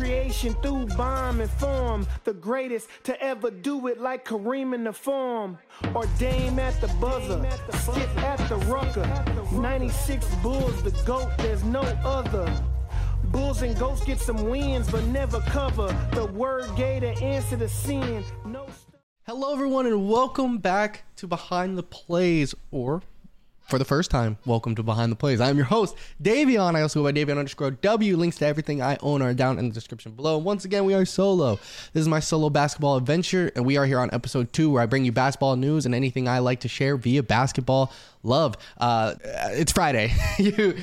creation through bomb and form. The greatest to ever do it like Kareem in the form. Or Dame at the buzzer, skip at the rucker. 96 Bulls, the GOAT, there's no other. Bulls and goats get some wins, but never cover. The word gave the answer to sin. No Hello, everyone, and welcome back to Behind the Plays, or for the first time, welcome to Behind the Plays. I'm your host, Davion. I also go by Davion underscore W. Links to everything I own are down in the description below. Once again, we are solo. This is my solo basketball adventure, and we are here on episode two, where I bring you basketball news and anything I like to share via basketball love. Uh, it's Friday. you,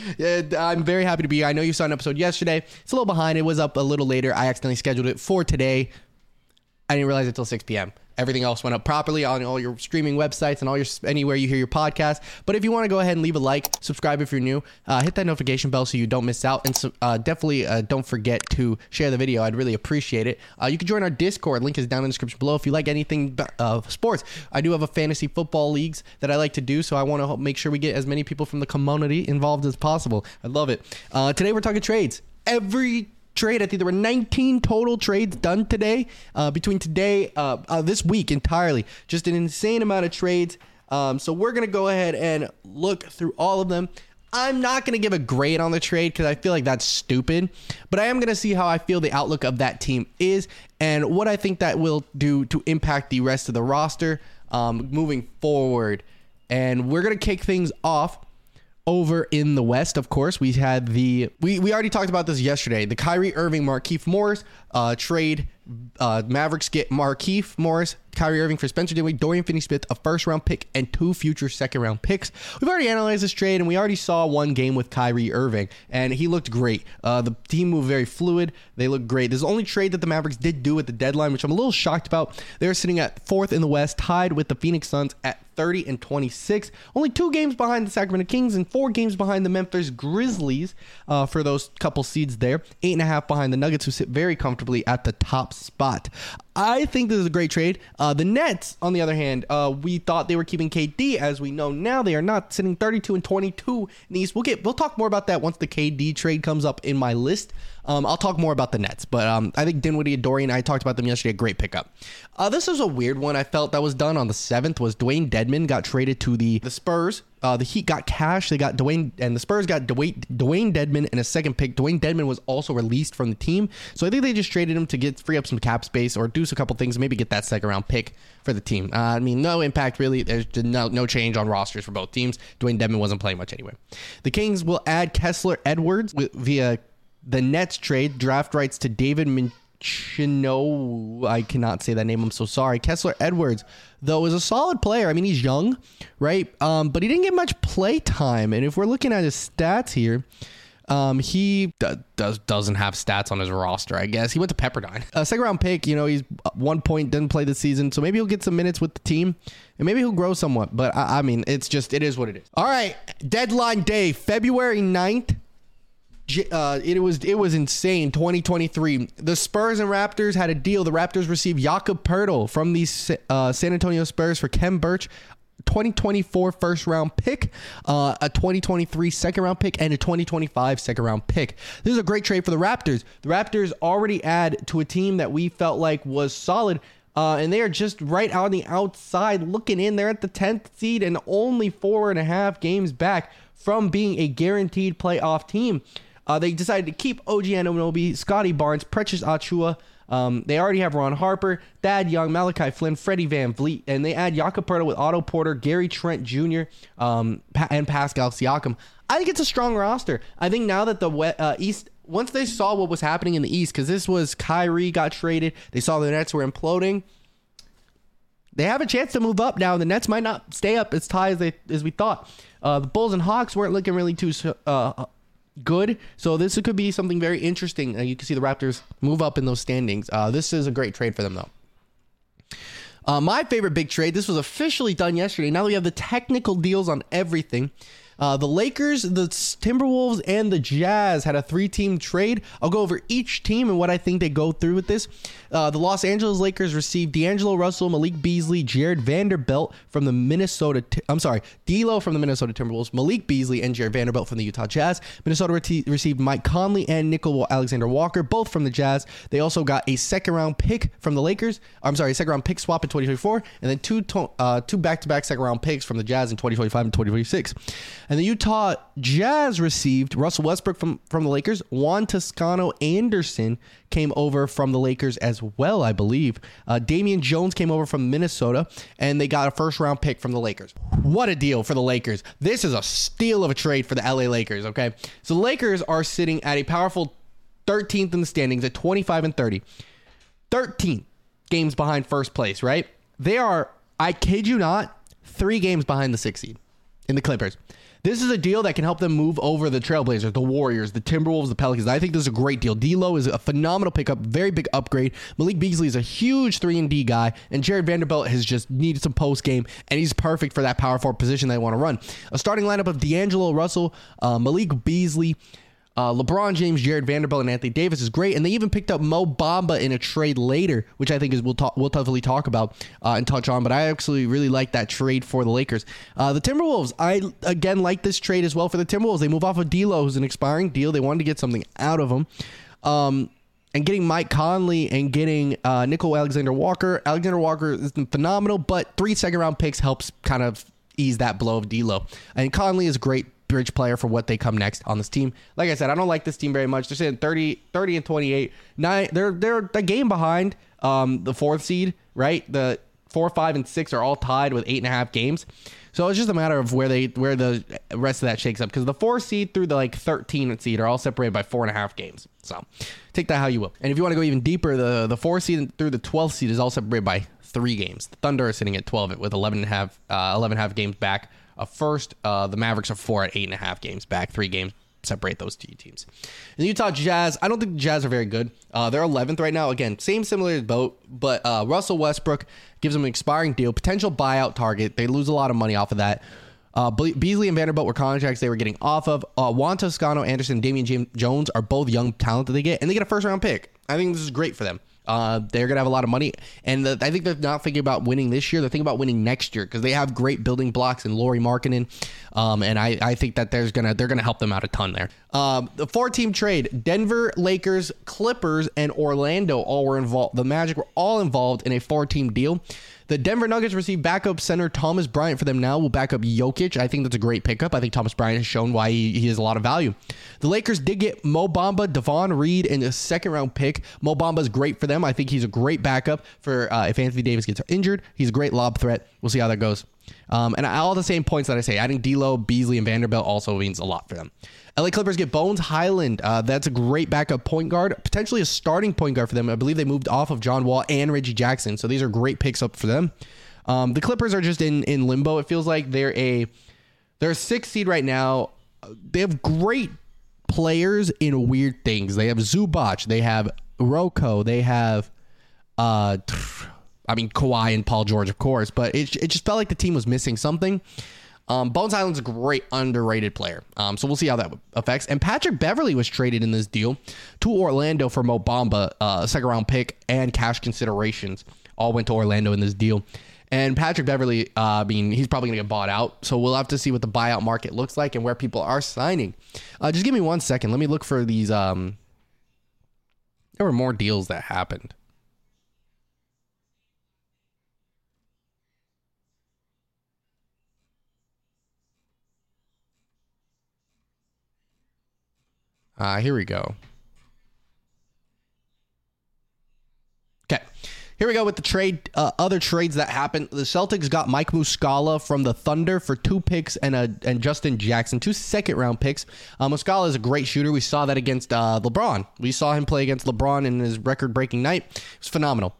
I'm very happy to be here. I know you saw an episode yesterday. It's a little behind. It was up a little later. I accidentally scheduled it for today. I didn't realize it until 6 p.m. Everything else went up properly on all your streaming websites and all your anywhere you hear your podcast. But if you want to go ahead and leave a like, subscribe if you're new, uh, hit that notification bell so you don't miss out, and uh, definitely uh, don't forget to share the video. I'd really appreciate it. Uh, you can join our Discord. Link is down in the description below. If you like anything sports, I do have a fantasy football leagues that I like to do, so I want to make sure we get as many people from the community involved as possible. I love it. Uh, today we're talking trades. Every trade. I think there were 19 total trades done today uh, between today, uh, uh, this week entirely. Just an insane amount of trades. Um, so we're gonna go ahead and look through all of them. I'm not going to give a grade on the trade because I feel like that's stupid, but I am going to see how I feel the outlook of that team is and what I think that will do to impact the rest of the roster um, moving forward. And we're going to kick things off over in the West, of course, we had the we, we already talked about this yesterday. The Kyrie Irving Markieff Morris uh, trade. Uh, Mavericks get Markieff Morris, Kyrie Irving for Spencer Dinwiddie, Dorian Finney-Smith, a first round pick, and two future second round picks. We've already analyzed this trade, and we already saw one game with Kyrie Irving, and he looked great. Uh, the team moved very fluid. They looked great. This is the only trade that the Mavericks did do at the deadline, which I'm a little shocked about. They're sitting at fourth in the West, tied with the Phoenix Suns at 30 and 26. Only two games behind the Sacramento Kings and four games behind the Memphis Grizzlies uh, for those couple seeds there. Eight and a half behind the Nuggets, who sit very comfortably at the top spot. I think this is a great trade. Uh, the Nets, on the other hand, uh, we thought they were keeping KD. As we know now, they are not sitting 32 and 22 in the East. We'll get we'll talk more about that once the KD trade comes up in my list. Um, I'll talk more about the Nets, but um, I think Dinwiddie and Dorian. I talked about them yesterday. A great pickup. Uh, this is a weird one. I felt that was done on the seventh. Was Dwayne Dedmon got traded to the the Spurs uh, the Heat got cash. They got Dwayne, and the Spurs got Dwayne, Dwayne Dedmon and a second pick. Dwayne Dedmon was also released from the team, so I think they just traded him to get free up some cap space or do a couple things, maybe get that second round pick for the team. Uh, I mean, no impact really. There's no no change on rosters for both teams. Dwayne Dedmon wasn't playing much anyway. The Kings will add Kessler Edwards via the Nets trade draft rights to David Chino, I cannot say that name. I'm so sorry. Kessler Edwards, though, is a solid player. I mean, he's young, right? Um, but he didn't get much play time. And if we're looking at his stats here, um, he d- does doesn't have stats on his roster. I guess he went to Pepperdine, a second round pick. You know, he's one point didn't play this season, so maybe he'll get some minutes with the team, and maybe he'll grow somewhat. But I, I mean, it's just it is what it is. All right, deadline day, February 9th uh, it was it was insane. 2023, the Spurs and Raptors had a deal. The Raptors received Jakob Poeltl from the uh, San Antonio Spurs for Khem Birch. 2024 first round pick, uh, a 2023 second round pick, and a 2025 second round pick. This is a great trade for the Raptors. The Raptors already add to a team that we felt like was solid. Uh, and they are just right on the outside looking in. They're at the 10th seed and only four and a half games back from being a guaranteed playoff team. Uh, they decided to keep OG Anunoby, Scottie Barnes, Precious Achiuwa. Um, they already have Ron Harper, Thad Young, Malachi Flynn, Freddie VanVleet, and they add Poeltl with Otto Porter, Gary Trent Jr., um, and Pascal Siakam. I think it's a strong roster. I think now that the uh, East, once they saw what was happening in the East, because this was Kyrie got traded, they saw the Nets were imploding. They have a chance to move up now. The Nets might not stay up as high as they as we thought. Uh, the Bulls and Hawks weren't looking really too uh, good. So this could be something very interesting. Uh, you can see the Raptors move up in those standings. Uh, this is a great trade for them, though. Uh, my favorite big trade. This was officially done yesterday. Now that we have the technical deals on everything. Uh, the Lakers, the Timberwolves, and the Jazz had a three-team trade. I'll go over each team and what I think they go through with this. Uh, the Los Angeles Lakers received D'Angelo Russell, Malik Beasley, Jarred Vanderbilt from the Minnesota. I'm sorry, D'Lo from the Minnesota Timberwolves, Malik Beasley, and Jarred Vanderbilt from the Utah Jazz. Minnesota re- received Mike Conley and Nickeil Alexander Walker, both from the Jazz. They also got a second-round pick from the Lakers. I'm sorry, second-round pick swap in 2024, and then two to- uh, two back-to-back second-round picks from the Jazz in 2025 and 2026. And the Utah Jazz received Russell Westbrook from, from the Lakers. Juan Toscano Anderson came over from the Lakers as well, I believe. Uh, Damian Jones came over from Minnesota, and they got a first round pick from the Lakers. What a deal for the Lakers. This is a steal of a trade for the LA Lakers, okay? So the Lakers are sitting at a powerful 13th in the standings at 25 and 30. 13 games behind first place, right? They are, I kid you not, three games behind the six seed in the Clippers. This is a deal that can help them move over the Trailblazers, the Warriors, the Timberwolves, the Pelicans. I think this is a great deal. D'Lo is a phenomenal pickup, very big upgrade. Malik Beasley is a huge three and D guy, and Jarred Vanderbilt has just needed some post game, and he's perfect for that power forward position they want to run. A starting lineup of D'Angelo Russell, uh, Malik Beasley. Uh, LeBron James, Jarred Vanderbilt, and Anthony Davis is great, and they even picked up Mo Bamba in a trade later, which I think is we'll talk, we'll definitely talk about uh, and touch on. But I actually really like that trade for the Lakers. Uh, the Timberwolves, I again like this trade as well for the Timberwolves. They move off of D'Lo, who's an expiring deal. They wanted to get something out of him. Um, and getting Mike Conley and getting uh, Nickeil Alexander Walker. Alexander Walker is phenomenal, but three second round picks helps kind of ease that blow of D'Lo. And Conley is great bridge player for what they come next on this team. Like I said, I don't like this team very much. They're sitting 30, 30 and 28. Nine, they're they're a game behind um, the fourth seed, right? The four, five, and six are all tied with eight and a half games. So it's just a matter of where they where the rest of that shakes up because the four seed through the like 13 seed are all separated by four and a half games. So take that how you will. And if you want to go even deeper, the the four seed through the 12th seed is all separated by three games. The Thunder are sitting at 12 with 11 and a half, uh, 11 and a half games back uh, first. Uh, the Mavericks are four at eight and a half games back, three games separate those two teams. And the Utah Jazz, I don't think the Jazz are very good. Uh, they're 11th right now. Again, same similar boat, but uh, Russell Westbrook gives them an expiring deal, potential buyout target. They lose a lot of money off of that. Uh, Beasley and Vanderbilt were contracts they were getting off of. Uh, Juan Toscano, Anderson, Damian James Jones are both young talent that they get, and they get a first round pick. I think this is great for them. Uh, they're gonna have a lot of money, and the, I think they're not thinking about winning this year. They're thinking about winning next year because they have great building blocks in Lauri Markkanen, um, and I, I think that there's gonna they're gonna help them out a ton there. Um, the four team trade: Denver, Lakers, Clippers, and Orlando all were involved. The Magic were all involved in a four team deal. The Denver Nuggets received backup center Thomas Bryant for them now. Will back up Jokic. I think that's a great pickup. I think Thomas Bryant has shown why he, he has a lot of value. The Lakers did get Mo Bamba, Davon Reed, and a second round pick. Mo Bamba is great for them. I think he's a great backup for uh, if Anthony Davis gets injured. He's a great lob threat. We'll see how that goes. Um, and all the same points that I say, adding D'Lo, Beasley, and Vanderbilt also means a lot for them. LA Clippers get Bones Hyland. Uh, that's a great backup point guard, potentially a starting point guard for them. I believe they moved off of John Wall and Reggie Jackson, so these are great picks up for them. Um, the Clippers are just in in limbo. It feels like they're a they're a six seed right now. They have great players in weird things. They have Zubac, they have Roko, they have uh I mean Kawhi and Paul George, of course, but it, it just felt like the team was missing something. Um, Bones Hyland's a great underrated player. Um, so we'll see how that affects. And Patrick Beverley was traded in this deal to Orlando for Mo Bamba, uh, second round pick and cash considerations. All went to Orlando in this deal. And Patrick Beverley, uh, I mean, he's probably going to get bought out. So we'll have to see what the buyout market looks like and where people are signing. Uh, just give me one second. Let me look for these. Um, there were more deals that happened. Uh, here we go. Okay. Here we go with the trade. Uh, other trades that happened. The Celtics got Mike Muscala from the Thunder for two picks and a and Justin Jackson, two second round picks. Uh, Muscala is a great shooter. We saw that against uh, LeBron. We saw him play against LeBron in his record breaking night. It was phenomenal.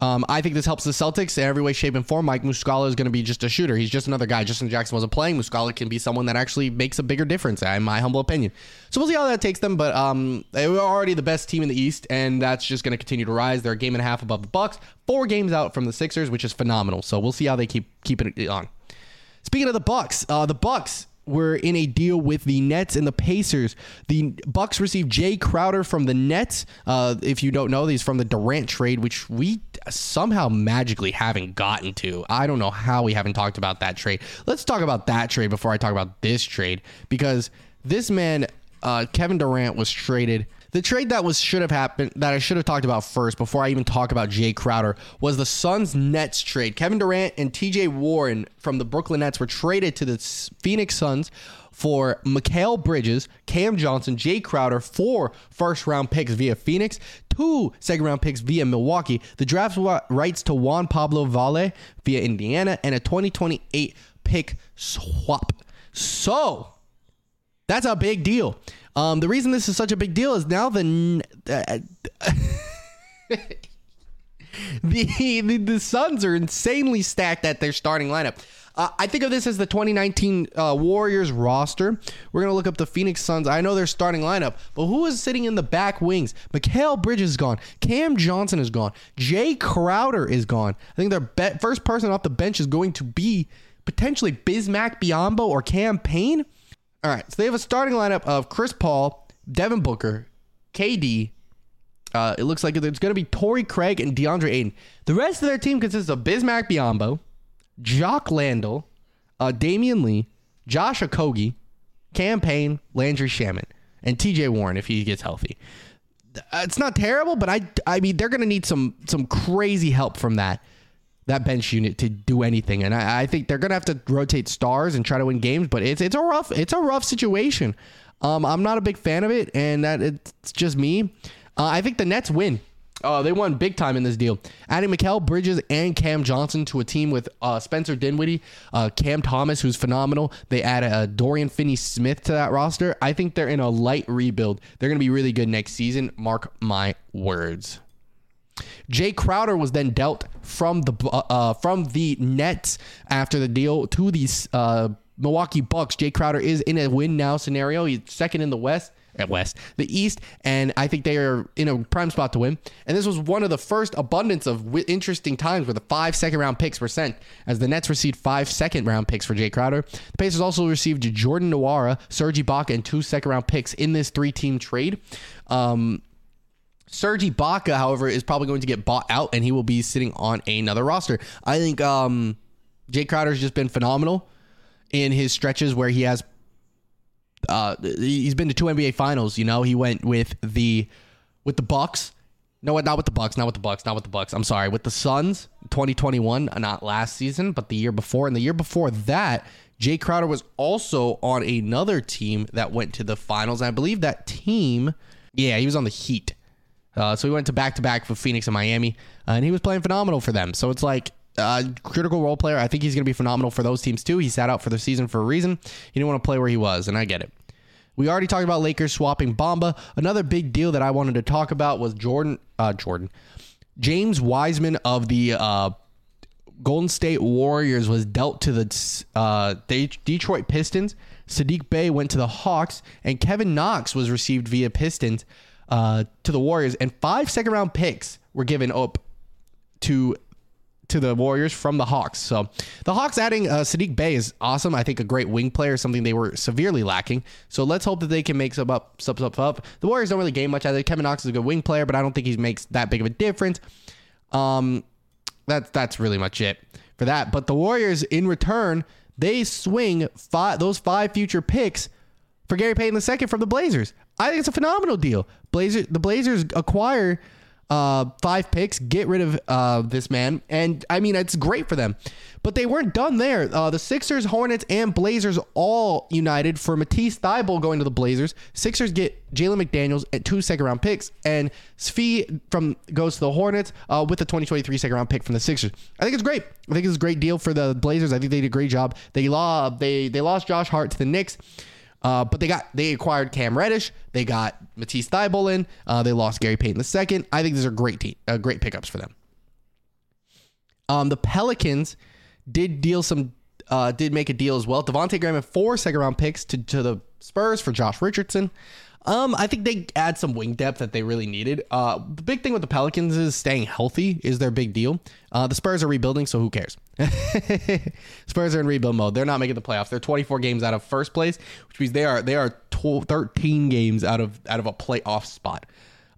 Um, I think this helps the Celtics in every way, shape, and form. Mike Muscala is going to be just a shooter. He's just another guy. Justin Jackson wasn't playing. Muscala can be someone that actually makes a bigger difference, in my humble opinion. So we'll see how that takes them. But um, they were already the best team in the East, and that's just going to continue to rise. They're a game and a half above the Bucks, four games out from the Sixers, which is phenomenal. So we'll see how they keep keeping it on. Speaking of the Bucks, uh, the Bucks were in a deal with the Nets and the Pacers. The Bucks received Jae Crowder from the Nets. Uh, if you don't know, he's from the Durant trade, which we somehow magically haven't gotten to. I don't know how we haven't talked about that trade. Let's talk about that trade before I talk about this trade because this man, uh, Kevin Durant, was traded. The trade that was should have happened that I should have talked about first before I even talk about Jae Crowder was the Suns Nets trade. Kevin Durant and TJ Warren from the Brooklyn Nets were traded to the Phoenix Suns for Mikal Bridges, Cam Johnson, Jae Crowder, four first round picks via Phoenix, two second round picks via Milwaukee, the draft rights to Juan Pablo Valle via Indiana, and a 2028 pick swap. So that's a big deal. Um, the reason this is such a big deal is now the uh, the, the the Suns are insanely stacked at their starting lineup. Uh, I think of this as the 2019 uh, Warriors roster. We're gonna look up the Phoenix Suns. I know their starting lineup, but who is sitting in the back wings? Mikal Bridges is gone. Cam Johnson is gone. Jae Crowder is gone. I think their be- first person off the bench is going to be potentially Bismack Biyombo or Cam Payne. All right, so they have a starting lineup of Chris Paul, Devin Booker, KD. Uh, it looks like it's going to be Torrey Craig and DeAndre Ayton. The rest of their team consists of Bismack Biyombo, Jock Landale, uh, Damion Lee, Josh Okogie, Cam Payne, Landry Shamet, and TJ Warren if he gets healthy. Uh, it's not terrible, but I, I mean, they're going to need some some crazy help from that that bench unit to do anything. And I, I think they're gonna have to rotate stars and try to win games. But it's it's a rough it's a rough situation. Um, I'm not a big fan of it, and that it's just me. Uh, I think the Nets win. Uh, they won big time in this deal. Adding Mikal Bridges and Cam Johnson to a team with uh, Spencer Dinwiddie, uh, Cam Thomas, who's phenomenal. They add a Dorian Finney Smith to that roster. I think they're in a light rebuild. They're going to be really good next season. Mark my words. Jae Crowder was then dealt from the uh, uh, from the Nets after the deal to these uh, Milwaukee Bucks. Jae Crowder is in a win now scenario. He's second in the West at West, the East, and I think they are in a prime spot to win. And this was one of the first abundance of w- interesting times where the five second round picks were sent, as the Nets received five second round picks for Jae Crowder. The Pacers also received Jordan Nwora, Serge Ibaka, and two second round picks in this three team trade. Um, Serge Ibaka, however, is probably going to get bought out and he will be sitting on another roster. I think um, Jae Crowder's just been phenomenal in his stretches where he has. Uh, he's been to two NBA finals. You know, he went with the with the Bucks. No, not with the Bucks, not with the Bucks, not with the Bucks. I'm sorry, with the Suns, 2021, not last season, but the year before. And the year before that, Jae Crowder was also on another team that went to the finals. I believe that team, yeah, he was on the Heat. Uh, so he went to back to back for Phoenix and Miami, uh, and he was playing phenomenal for them. So it's like uh, critical role player. I think he's going to be phenomenal for those teams too. He sat out for the season for a reason. He didn't want to play where he was, and I get it. We already talked about Lakers swapping Bamba. Another big deal that I wanted to talk about was Jordan. Uh, Jordan, James Wiseman of the uh, Golden State Warriors was dealt to the uh, Detroit Pistons. Saddiq Bey went to the Hawks, and Kevin Knox was received via Pistons uh, to the Warriors, and five second round picks were given up to to the Warriors from the Hawks. So the Hawks adding uh, Saddiq Bey is awesome. I think a great wing player, something they were severely lacking. So let's hope that they can make some up, some up, up. The Warriors don't really gain much either. Kevin Knox is a good wing player, but I don't think he makes that big of a difference. Um, that's that's really much it for that. But the Warriors, in return, they swing five those five future picks for Gary Payton II from the Blazers. I think it's a phenomenal deal. Blazers, the Blazers acquire uh, five picks, get rid of uh, this man, and I mean it's great for them. But they weren't done there. Uh, the Sixers, Hornets, and Blazers all united for Matisse Thybulle going to the Blazers. Sixers get Jalen McDaniels at two second round picks, and Svi from goes to the Hornets uh, with the 2023 second round pick from the Sixers. I think it's great. I think it's a great deal for the Blazers. I think they did a great job. They lost they they lost Josh Hart to the Knicks. Uh, but they got they acquired Cam Reddish. They got Matisse in. Uh, they lost Gary Payton II. I think these are great team, uh, great pickups for them. Um, the Pelicans did deal some uh, did make a deal as well. Devonte Graham had four second round picks to, to the Spurs for Josh Richardson. Um, I think they add some wing depth that they really needed. Uh, the big thing with the Pelicans is staying healthy is their big deal. Uh, the Spurs are rebuilding, so who cares? Spurs are in rebuild mode. They're not making the playoffs. They're 24 games out of first place, which means they are they are 12, 13 games out of out of a playoff spot.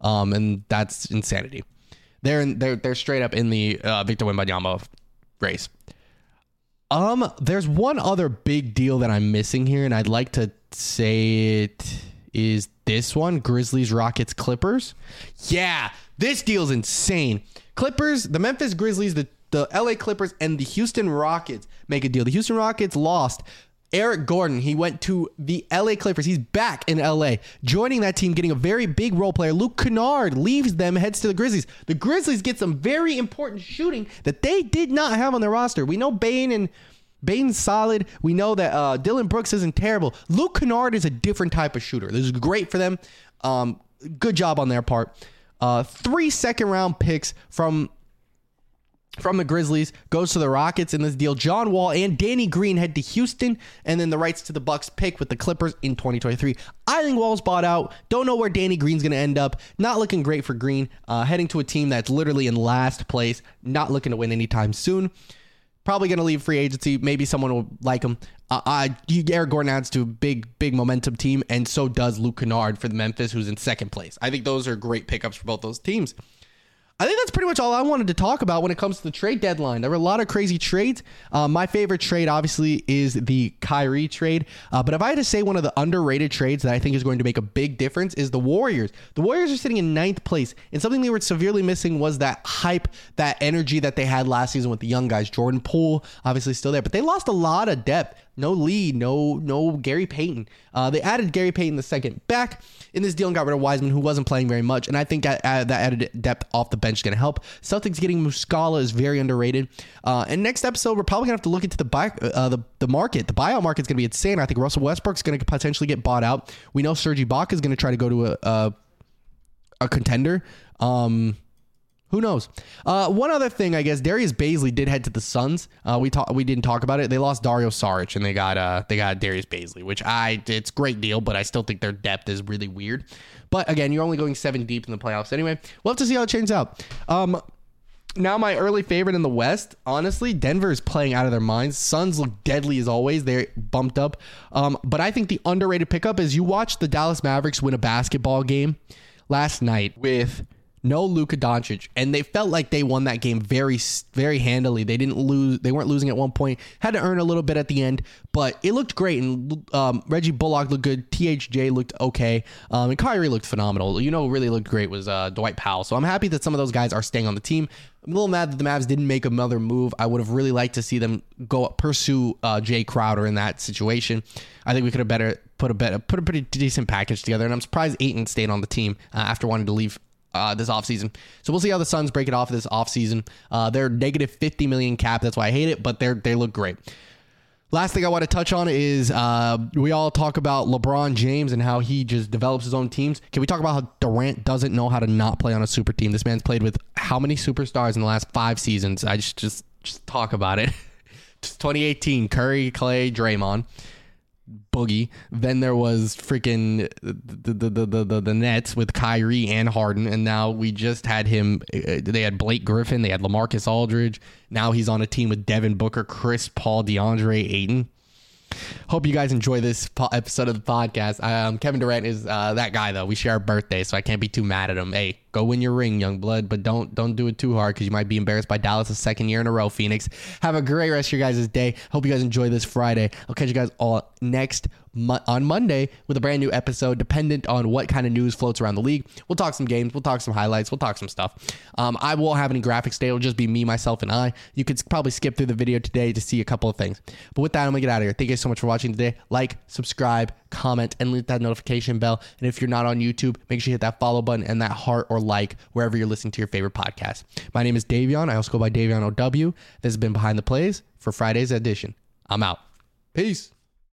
Um, and that's insanity. They're in, they're they're straight up in the uh, Victor Wembanyama race. Um, there's one other big deal that I'm missing here, and I'd like to say it is this one: Grizzlies, Rockets, Clippers. Yeah, this deal's insane. Clippers, the Memphis Grizzlies, the the LA Clippers, and the Houston Rockets make a deal. The Houston Rockets lost Eric Gordon, he went to the LA Clippers. He's back in LA, joining that team, getting a very big role player. Luke Kennard leaves them, heads to the Grizzlies. The Grizzlies get some very important shooting that they did not have on their roster. We know Bane and Bane's solid. We know that uh, Dillon Brooks isn't terrible. Luke Kennard is a different type of shooter. This is great for them. Um, good job on their part. Uh, three second round picks from from the Grizzlies goes to the Rockets in this deal. John Wall and Danny Green head to Houston, and then the rights to the Bucks pick with the Clippers in 2023. I think Wall's bought out. Don't know where Danny Green's going to end up. Not looking great for Green. Uh, heading to a team that's literally in last place. Not looking to win anytime soon. Probably going to leave free agency. Maybe someone will like him. Uh, uh, Eric Gordon adds to a big, big momentum team, and so does Luke Kennard for the Memphis, who's in second place. I think those are great pickups for both those teams. I think that's pretty much all I wanted to talk about when it comes to the trade deadline. There were a lot of crazy trades. Uh, my favorite trade, obviously, is the Kyrie trade. Uh, but if I had to say one of the underrated trades that I think is going to make a big difference is the Warriors. The Warriors are sitting in ninth place, and something they were severely missing was that hype, that energy that they had last season with the young guys. Jordan Poole, obviously, still there, but they lost a lot of depth. No Lee, no no Gary Payton. Uh, they added Gary Payton the second back in this deal and got rid of Wiseman, who wasn't playing very much. And I think that added depth off the bench is going to help. Celtics getting Muscala is very underrated. Uh, and next episode, we're probably going to have to look into the buy, uh, the the market. The buyout market is going to be insane. I think Russell Westbrook's going to potentially get bought out. We know Sergi Ibaka is going to try to go to a a, a contender. Um, who knows? Uh, one other thing, I guess Darius Bazley did head to the Suns. Uh, we talk, we didn't talk about it. They lost Dario Saric and they got uh, they got Darius Bazley, which I it's great deal, but I still think their depth is really weird. But again, you're only going seven deep in the playoffs anyway. We'll have to see how it turns out. Um, now my early favorite in the West, honestly, Denver is playing out of their minds. Suns look deadly as always. They're bumped up. Um, but I think the underrated pickup is you watched the Dallas Mavericks win a basketball game last night with no Luka Doncic, and they felt like they won that game very, very handily. They didn't lose; they weren't losing at one point. Had to earn a little bit at the end, but it looked great. And um, Reggie Bullock looked good. THJ looked okay, um, and Kyrie looked phenomenal. You know, really looked great was uh, Dwight Powell. So I'm happy that some of those guys are staying on the team. I'm a little mad that the Mavs didn't make another move. I would have really liked to see them go pursue uh, Jae Crowder in that situation. I think we could have better put a better put a pretty decent package together. And I'm surprised Ayton stayed on the team uh, after wanting to leave uh, this offseason. So we'll see how the Suns break it off this offseason. Uh, they're negative 50 million cap. That's why I hate it, but they're they look great. Last thing I want to touch on is uh, we all talk about LeBron James and how he just develops his own teams. Can we talk about how Durant doesn't know how to not play on a super team? This man's played with how many superstars in the last five seasons? I just just just talk about it. 2018, Curry, Clay, Draymond. Boogie. Then there was freaking the the, the the the the Nets with Kyrie and Harden, and now we just had him. Uh, they had Blake Griffin, they had LaMarcus Aldridge. Now he's on a team with Devin Booker, Chris Paul, DeAndre Ayton. Hope you guys enjoy this po- episode of the podcast. Um, Kevin Durant is uh, that guy though. We share a birthday, so I can't be too mad at him. Hey, go win your ring, young blood, but don't don't do it too hard because you might be embarrassed by Dallas a second year in a row. Phoenix, have a great rest of your guys' day. Hope you guys enjoy this Friday. I'll catch you guys all next on Monday with a brand new episode, dependent on what kind of news floats around the league. We'll talk some games, we'll talk some highlights, we'll talk some stuff. Um, I won't have any graphics today. It'll just be me, myself, and I. You could probably skip through the video today to see a couple of things. But with that, I'm gonna get out of here. Thank you guys so much for watching today. Like, subscribe, comment, and hit that notification bell. And if you're not on YouTube, make sure you hit that follow button and that heart or like wherever you're listening to your favorite podcast. My name is Davion. I also go by Davion OW. This has been Behind the Plays for Friday's edition. I'm out. Peace.